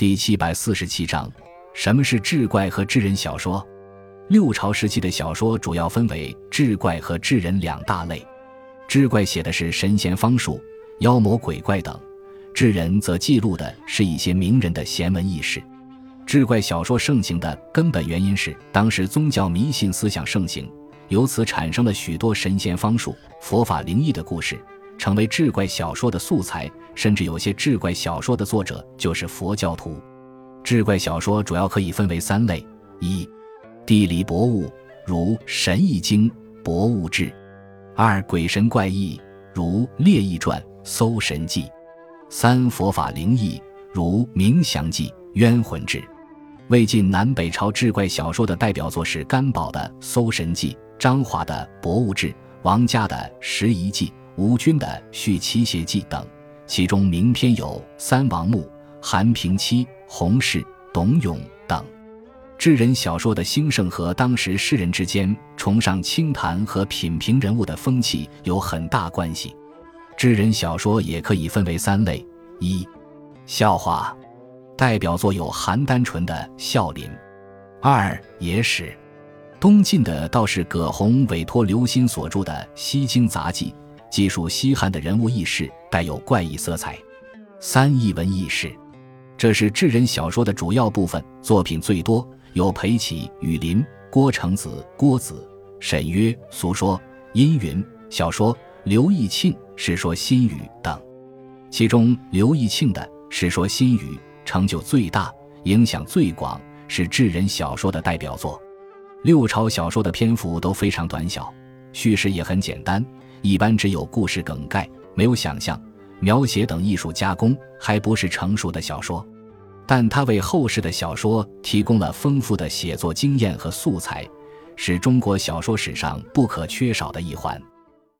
第七百四十七章：什么是志怪和志人小说？六朝时期的小说主要分为志怪和志人两大类。志怪写的是神仙方术、妖魔鬼怪等，志人则记录的是一些名人的贤文轶事。志怪小说盛行的根本原因是当时宗教迷信思想盛行，由此产生了许多神仙方术、佛法灵异的故事。成为志怪小说的素材，甚至有些志怪小说的作者就是佛教徒。志怪小说主要可以分为三类：一、地理博物，如《神异经》《博物志》；二、鬼神怪异，如《列异传》《搜神记》；三、佛法灵异，如《冥祥记》《冤魂志》。魏晋南北朝志怪小说的代表作是甘宝的《搜神记》，张华的《博物志》，王家的《拾遗记》。吴军的《续七邪记》等，其中名篇有《三王墓》《韩平妻》《洪氏》《董永》等。志人小说的兴盛和当时世人之间崇尚清谈和品评人物的风气有很大关系。志人小说也可以分为三类：一、笑话，代表作有韩丹纯的《笑林》；二、野史，东晋的道士葛洪委托刘歆所著的《西京杂记》。记述西汉的人物轶事，带有怪异色彩。三异文轶事，这是志人小说的主要部分，作品最多，有裴启、雨林、郭成子、郭子、沈约、俗说、阴云小说、刘义庆世说新语等。其中刘义庆的世说新语成就最大，影响最广，是志人小说的代表作。六朝小说的篇幅都非常短小，叙事也很简单。一般只有故事梗概，没有想象、描写等艺术加工，还不是成熟的小说。但它为后世的小说提供了丰富的写作经验和素材，是中国小说史上不可缺少的一环。